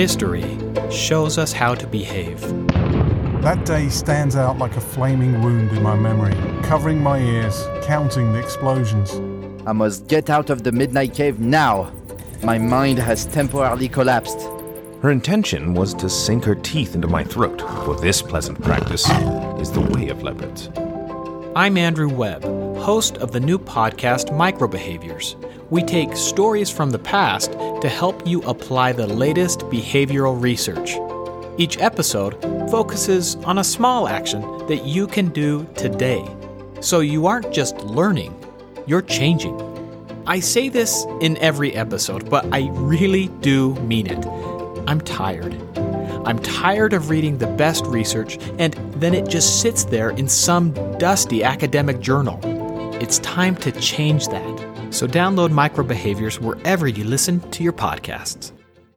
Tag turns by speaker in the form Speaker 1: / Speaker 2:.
Speaker 1: History shows us how to behave.
Speaker 2: That day stands out like a flaming wound in my memory, covering my ears, counting the explosions.
Speaker 3: I must get out of the midnight cave now. My mind has temporarily collapsed.
Speaker 4: Her intention was to sink her teeth into my throat, for this pleasant practice is the way of leopards.
Speaker 1: I'm Andrew Webb, host of the new podcast Microbehaviors. We take stories from the past to help you apply the latest behavioral research. Each episode focuses on a small action that you can do today. So you aren't just learning, you're changing. I say this in every episode, but I really do mean it. I'm tired. I'm tired of reading the best research and then it just sits there in some dusty academic journal. It's time to change that. So download Microbehaviors wherever you listen to your podcasts.